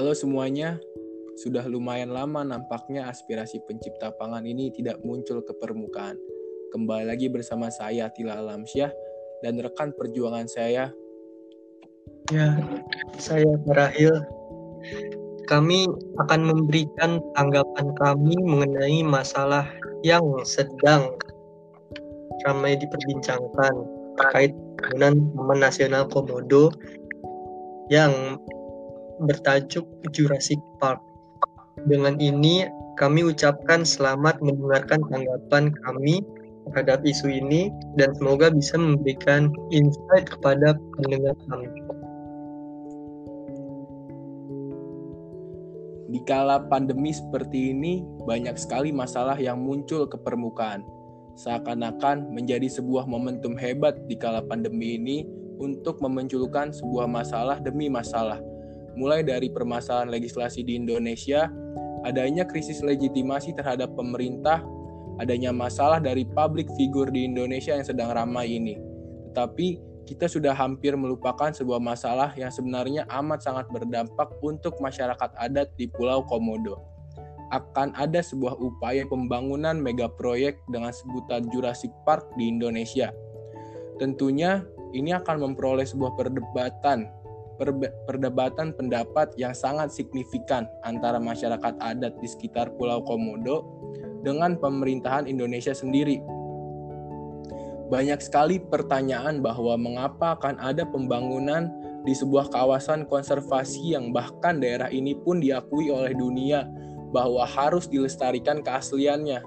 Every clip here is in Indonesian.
Halo semuanya, sudah lumayan lama nampaknya aspirasi pencipta pangan ini tidak muncul ke permukaan. Kembali lagi bersama saya Tila Alamsyah dan rekan perjuangan saya. Ya, saya Rahil. Kami akan memberikan tanggapan kami mengenai masalah yang sedang ramai diperbincangkan terkait pembangunan Taman Nasional Komodo yang bertajuk Jurassic Park. Dengan ini kami ucapkan selamat mendengarkan tanggapan kami terhadap isu ini dan semoga bisa memberikan insight kepada pendengar kami. Di kala pandemi seperti ini, banyak sekali masalah yang muncul ke permukaan. Seakan-akan menjadi sebuah momentum hebat di kala pandemi ini untuk memunculkan sebuah masalah demi masalah. Mulai dari permasalahan legislasi di Indonesia, adanya krisis legitimasi terhadap pemerintah, adanya masalah dari public figure di Indonesia yang sedang ramai ini. Tetapi kita sudah hampir melupakan sebuah masalah yang sebenarnya amat sangat berdampak untuk masyarakat adat di Pulau Komodo. Akan ada sebuah upaya pembangunan mega proyek dengan sebutan Jurassic Park di Indonesia. Tentunya ini akan memperoleh sebuah perdebatan perdebatan pendapat yang sangat signifikan antara masyarakat adat di sekitar Pulau Komodo dengan pemerintahan Indonesia sendiri banyak sekali pertanyaan bahwa mengapa akan ada pembangunan di sebuah kawasan konservasi yang bahkan daerah ini pun diakui oleh dunia bahwa harus dilestarikan keasliannya.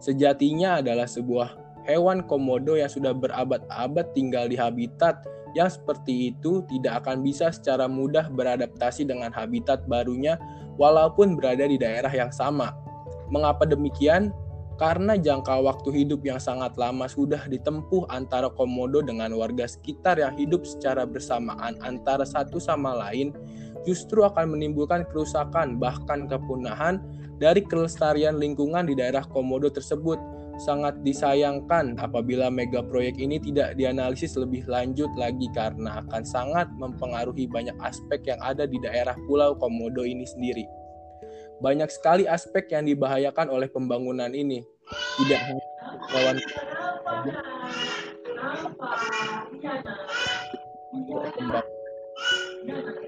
Sejatinya adalah sebuah hewan komodo yang sudah berabad-abad tinggal di habitat yang seperti itu tidak akan bisa secara mudah beradaptasi dengan habitat barunya walaupun berada di daerah yang sama. Mengapa demikian? karena jangka waktu hidup yang sangat lama sudah ditempuh antara komodo dengan warga sekitar yang hidup secara bersamaan antara satu sama lain, justru akan menimbulkan kerusakan bahkan kepunahan dari kelestarian lingkungan di daerah komodo tersebut. Sangat disayangkan apabila mega proyek ini tidak dianalisis lebih lanjut lagi karena akan sangat mempengaruhi banyak aspek yang ada di daerah Pulau Komodo ini sendiri. Banyak sekali aspek yang dibahayakan oleh pembangunan ini. Tidak hanya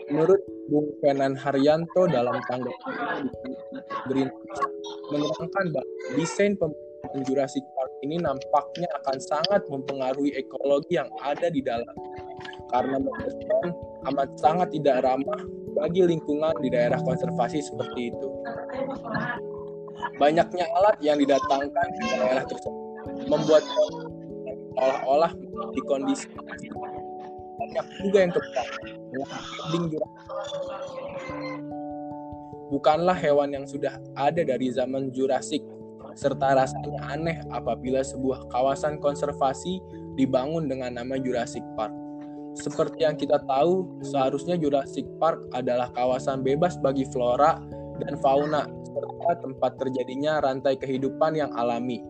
Menurut Bung Fenan Haryanto dalam tanggapan menerangkan bahwa desain pembangunan Jurassic Park ini nampaknya akan sangat mempengaruhi ekologi yang ada di dalam. Karena menurut amat sangat tidak ramah bagi lingkungan di daerah konservasi seperti itu. Banyaknya alat yang didatangkan ke daerah tersebut membuat olah-olah di kondisi banyak juga yang kebetulan bukanlah hewan yang sudah ada dari zaman Jurassic serta rasanya aneh apabila sebuah kawasan konservasi dibangun dengan nama Jurassic Park. Seperti yang kita tahu, seharusnya Jurassic Park adalah kawasan bebas bagi flora dan fauna, serta tempat terjadinya rantai kehidupan yang alami.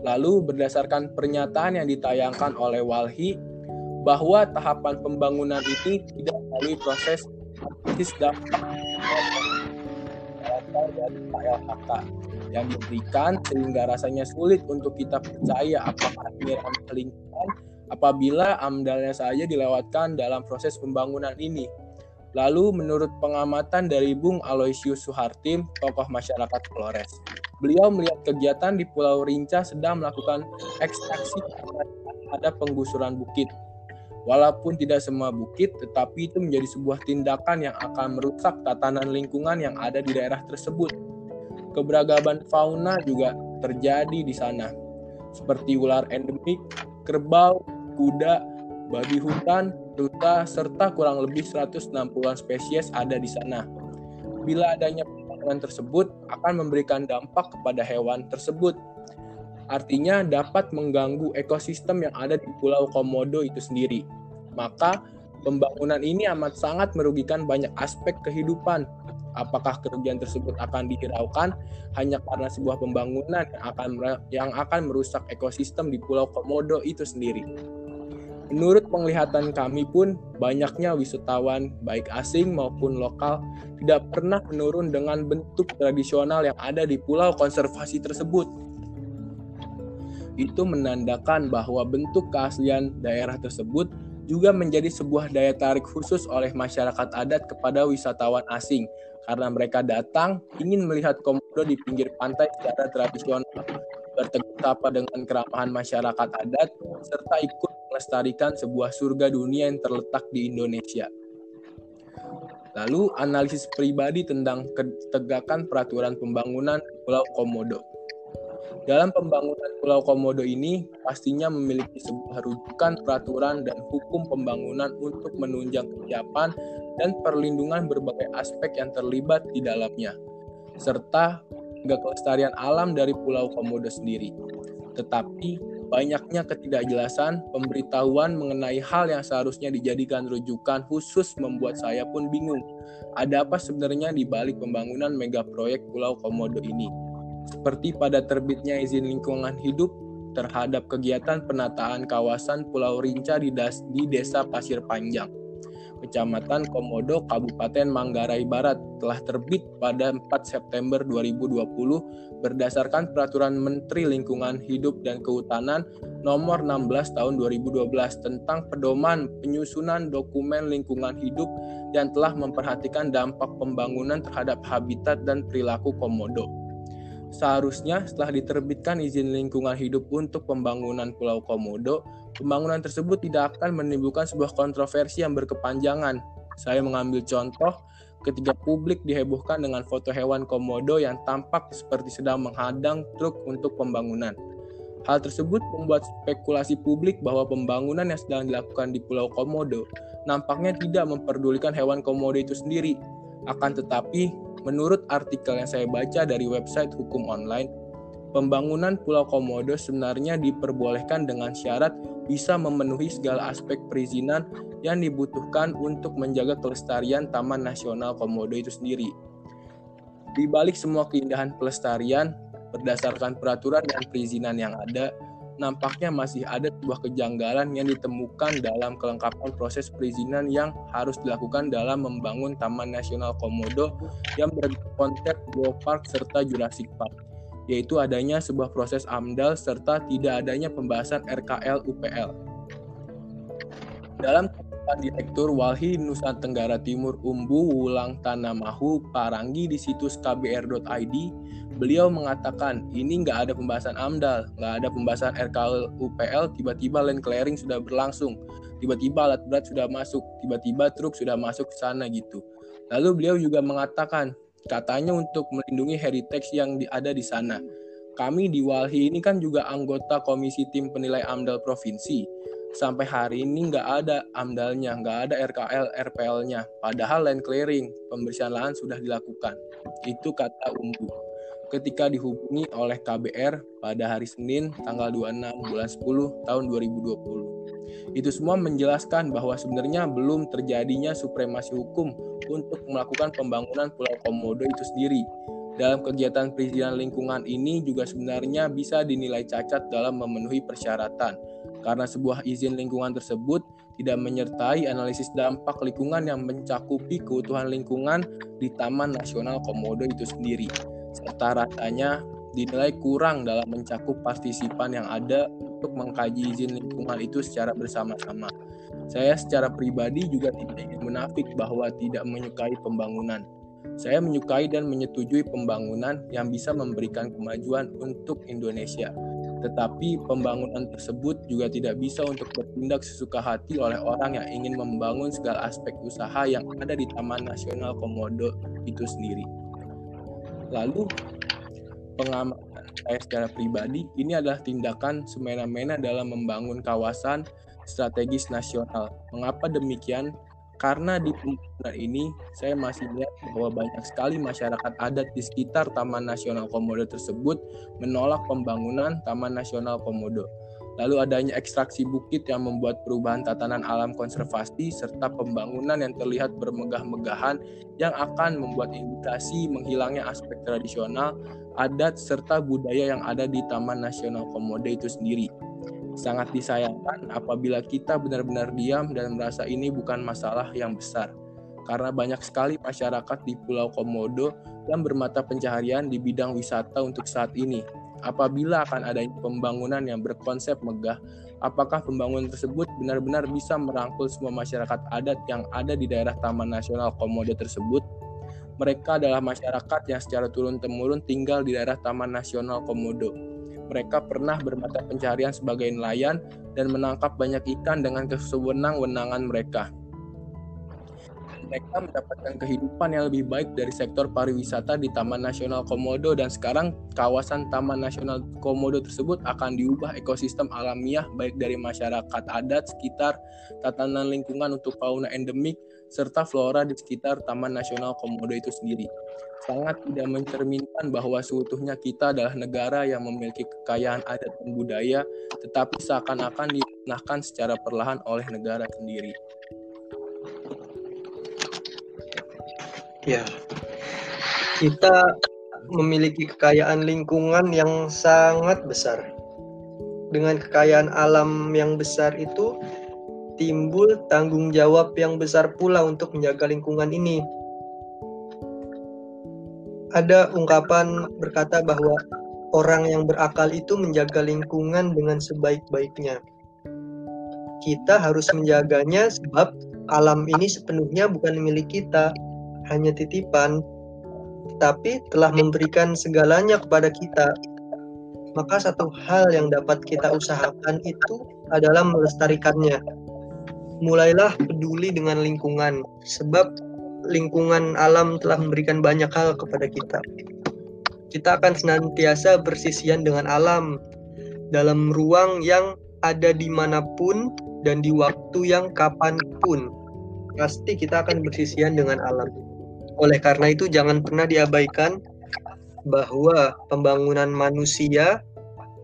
Lalu, berdasarkan pernyataan yang ditayangkan oleh Walhi, bahwa tahapan pembangunan ini tidak melalui proses analisis dampak dari KLHK yang diberikan sehingga rasanya sulit untuk kita percaya apakah ini ramah lingkungan apabila amdalnya saja dilewatkan dalam proses pembangunan ini. Lalu menurut pengamatan dari Bung Aloysius Suhartim, tokoh masyarakat Flores, beliau melihat kegiatan di Pulau Rinca sedang melakukan ekstraksi ada penggusuran bukit. Walaupun tidak semua bukit, tetapi itu menjadi sebuah tindakan yang akan merusak tatanan lingkungan yang ada di daerah tersebut. Keberagaman fauna juga terjadi di sana, seperti ular endemik, kerbau, kuda, babi hutan, duta, serta kurang lebih 160-an spesies ada di sana. Bila adanya pembangunan tersebut akan memberikan dampak kepada hewan tersebut. Artinya dapat mengganggu ekosistem yang ada di Pulau Komodo itu sendiri. Maka pembangunan ini amat sangat merugikan banyak aspek kehidupan. Apakah kerugian tersebut akan dihiraukan hanya karena sebuah pembangunan yang akan yang akan merusak ekosistem di Pulau Komodo itu sendiri? Menurut penglihatan kami pun, banyaknya wisatawan, baik asing maupun lokal, tidak pernah menurun dengan bentuk tradisional yang ada di pulau konservasi tersebut. Itu menandakan bahwa bentuk keaslian daerah tersebut juga menjadi sebuah daya tarik khusus oleh masyarakat adat kepada wisatawan asing, karena mereka datang ingin melihat komodo di pinggir pantai secara tradisional, bertegur sapa dengan keramahan masyarakat adat, serta ikut melestarikan sebuah surga dunia yang terletak di Indonesia. Lalu analisis pribadi tentang ketegakan peraturan pembangunan Pulau Komodo. Dalam pembangunan Pulau Komodo ini pastinya memiliki sebuah rujukan peraturan dan hukum pembangunan untuk menunjang kesiapan dan perlindungan berbagai aspek yang terlibat di dalamnya, serta hingga kelestarian alam dari Pulau Komodo sendiri. Tetapi Banyaknya ketidakjelasan pemberitahuan mengenai hal yang seharusnya dijadikan rujukan khusus membuat saya pun bingung. Ada apa sebenarnya di balik pembangunan mega proyek Pulau Komodo ini? Seperti pada terbitnya izin lingkungan hidup terhadap kegiatan penataan kawasan Pulau Rinca di, di Desa Pasir Panjang Kecamatan Komodo, Kabupaten Manggarai Barat telah terbit pada 4 September 2020 berdasarkan Peraturan Menteri Lingkungan Hidup dan Kehutanan Nomor 16 Tahun 2012 tentang pedoman penyusunan dokumen lingkungan hidup yang telah memperhatikan dampak pembangunan terhadap habitat dan perilaku komodo. Seharusnya setelah diterbitkan izin lingkungan hidup untuk pembangunan Pulau Komodo, pembangunan tersebut tidak akan menimbulkan sebuah kontroversi yang berkepanjangan. Saya mengambil contoh ketika publik dihebohkan dengan foto hewan komodo yang tampak seperti sedang menghadang truk untuk pembangunan. Hal tersebut membuat spekulasi publik bahwa pembangunan yang sedang dilakukan di Pulau Komodo nampaknya tidak memperdulikan hewan komodo itu sendiri. Akan tetapi, Menurut artikel yang saya baca dari website hukum online, pembangunan Pulau Komodo sebenarnya diperbolehkan dengan syarat bisa memenuhi segala aspek perizinan yang dibutuhkan untuk menjaga kelestarian Taman Nasional Komodo itu sendiri. Di balik semua keindahan pelestarian, berdasarkan peraturan dan perizinan yang ada, nampaknya masih ada sebuah kejanggalan yang ditemukan dalam kelengkapan proses perizinan yang harus dilakukan dalam membangun Taman Nasional Komodo yang berkonsep Geopark serta Jurassic Park, yaitu adanya sebuah proses AMDAL serta tidak adanya pembahasan RKL UPL. Dalam Direktur Walhi Nusa Tenggara Timur Umbu Wulang Tanamahu Parangi di situs kbr.id, beliau mengatakan ini nggak ada pembahasan AMDAL, nggak ada pembahasan RKL UPL, tiba-tiba land clearing sudah berlangsung, tiba-tiba alat berat sudah masuk, tiba-tiba truk sudah masuk ke sana gitu. Lalu beliau juga mengatakan katanya untuk melindungi heritage yang ada di sana. Kami di Walhi ini kan juga anggota komisi tim penilai AMDAL provinsi sampai hari ini nggak ada amdalnya, nggak ada RKL, RPL-nya. Padahal land clearing, pembersihan lahan sudah dilakukan. Itu kata Umbu. Ketika dihubungi oleh KBR pada hari Senin tanggal 26 bulan 10 tahun 2020. Itu semua menjelaskan bahwa sebenarnya belum terjadinya supremasi hukum untuk melakukan pembangunan Pulau Komodo itu sendiri. Dalam kegiatan perizinan lingkungan ini juga sebenarnya bisa dinilai cacat dalam memenuhi persyaratan karena sebuah izin lingkungan tersebut tidak menyertai analisis dampak lingkungan yang mencakupi keutuhan lingkungan di Taman Nasional Komodo itu sendiri, serta rasanya dinilai kurang dalam mencakup partisipan yang ada untuk mengkaji izin lingkungan itu secara bersama-sama. Saya secara pribadi juga tidak ingin menafik bahwa tidak menyukai pembangunan. Saya menyukai dan menyetujui pembangunan yang bisa memberikan kemajuan untuk Indonesia tetapi pembangunan tersebut juga tidak bisa untuk bertindak sesuka hati oleh orang yang ingin membangun segala aspek usaha yang ada di Taman Nasional Komodo itu sendiri. Lalu pengamatan saya secara pribadi ini adalah tindakan semena-mena dalam membangun kawasan strategis nasional. Mengapa demikian? Karena di pembangunan ini saya masih lihat bahwa banyak sekali masyarakat adat di sekitar Taman Nasional Komodo tersebut menolak pembangunan Taman Nasional Komodo. Lalu adanya ekstraksi bukit yang membuat perubahan tatanan alam konservasi serta pembangunan yang terlihat bermegah-megahan yang akan membuat indikasi menghilangnya aspek tradisional, adat serta budaya yang ada di Taman Nasional Komodo itu sendiri. Sangat disayangkan apabila kita benar-benar diam dan merasa ini bukan masalah yang besar. Karena banyak sekali masyarakat di Pulau Komodo yang bermata pencaharian di bidang wisata untuk saat ini. Apabila akan adanya pembangunan yang berkonsep megah, apakah pembangunan tersebut benar-benar bisa merangkul semua masyarakat adat yang ada di daerah Taman Nasional Komodo tersebut? Mereka adalah masyarakat yang secara turun-temurun tinggal di daerah Taman Nasional Komodo. Mereka pernah bermata pencarian sebagai nelayan dan menangkap banyak ikan dengan kesewenang-wenangan mereka. Mereka mendapatkan kehidupan yang lebih baik dari sektor pariwisata di Taman Nasional Komodo dan sekarang kawasan Taman Nasional Komodo tersebut akan diubah ekosistem alamiah baik dari masyarakat adat sekitar, tatanan lingkungan untuk fauna endemik, serta flora di sekitar Taman Nasional Komodo itu sendiri. Sangat tidak mencerminkan bahwa seutuhnya kita adalah negara yang memiliki kekayaan adat dan budaya, tetapi seakan-akan dimusnahkan secara perlahan oleh negara sendiri. Ya, kita memiliki kekayaan lingkungan yang sangat besar. Dengan kekayaan alam yang besar itu, timbul tanggung jawab yang besar pula untuk menjaga lingkungan ini. Ada ungkapan berkata bahwa orang yang berakal itu menjaga lingkungan dengan sebaik-baiknya. Kita harus menjaganya sebab alam ini sepenuhnya bukan milik kita, hanya titipan, tetapi telah memberikan segalanya kepada kita. Maka satu hal yang dapat kita usahakan itu adalah melestarikannya mulailah peduli dengan lingkungan sebab lingkungan alam telah memberikan banyak hal kepada kita. Kita akan senantiasa bersisian dengan alam dalam ruang yang ada di mana pun dan di waktu yang kapan pun. Pasti kita akan bersisian dengan alam. Oleh karena itu jangan pernah diabaikan bahwa pembangunan manusia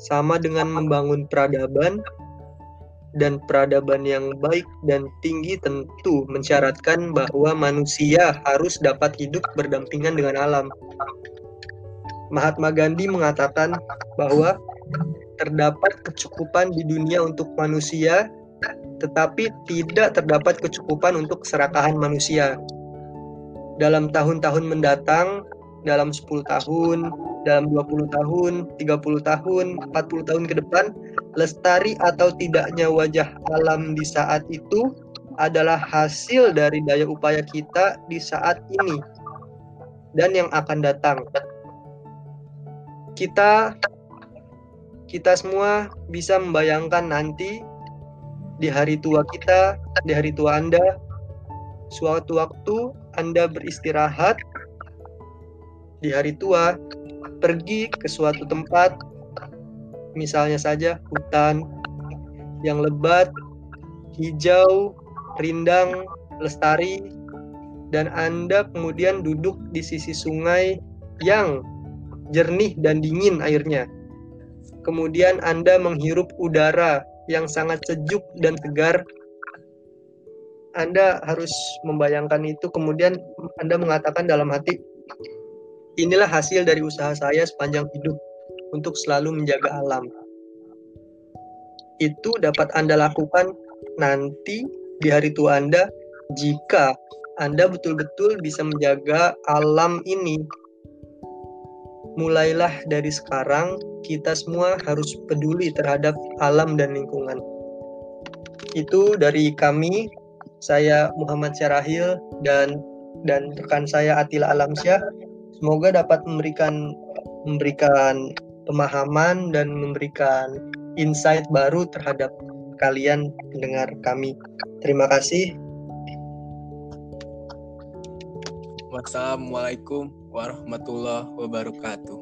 sama dengan membangun peradaban dan peradaban yang baik dan tinggi tentu mensyaratkan bahwa manusia harus dapat hidup berdampingan dengan alam. Mahatma Gandhi mengatakan bahwa terdapat kecukupan di dunia untuk manusia, tetapi tidak terdapat kecukupan untuk keserakahan manusia. Dalam tahun-tahun mendatang, dalam 10 tahun, dalam 20 tahun, 30 tahun, 40 tahun ke depan, lestari atau tidaknya wajah alam di saat itu adalah hasil dari daya upaya kita di saat ini dan yang akan datang. Kita kita semua bisa membayangkan nanti di hari tua kita, di hari tua Anda, suatu waktu Anda beristirahat di hari tua pergi ke suatu tempat misalnya saja hutan yang lebat, hijau, rindang, lestari dan Anda kemudian duduk di sisi sungai yang jernih dan dingin airnya. Kemudian Anda menghirup udara yang sangat sejuk dan segar. Anda harus membayangkan itu kemudian Anda mengatakan dalam hati, Inilah hasil dari usaha saya sepanjang hidup untuk selalu menjaga alam. Itu dapat Anda lakukan nanti di hari tua Anda jika Anda betul-betul bisa menjaga alam ini. Mulailah dari sekarang, kita semua harus peduli terhadap alam dan lingkungan. Itu dari kami, saya Muhammad Syarahil dan dan rekan saya Atila Alamsyah semoga dapat memberikan memberikan pemahaman dan memberikan insight baru terhadap kalian pendengar kami. Terima kasih. Wassalamualaikum warahmatullahi wabarakatuh.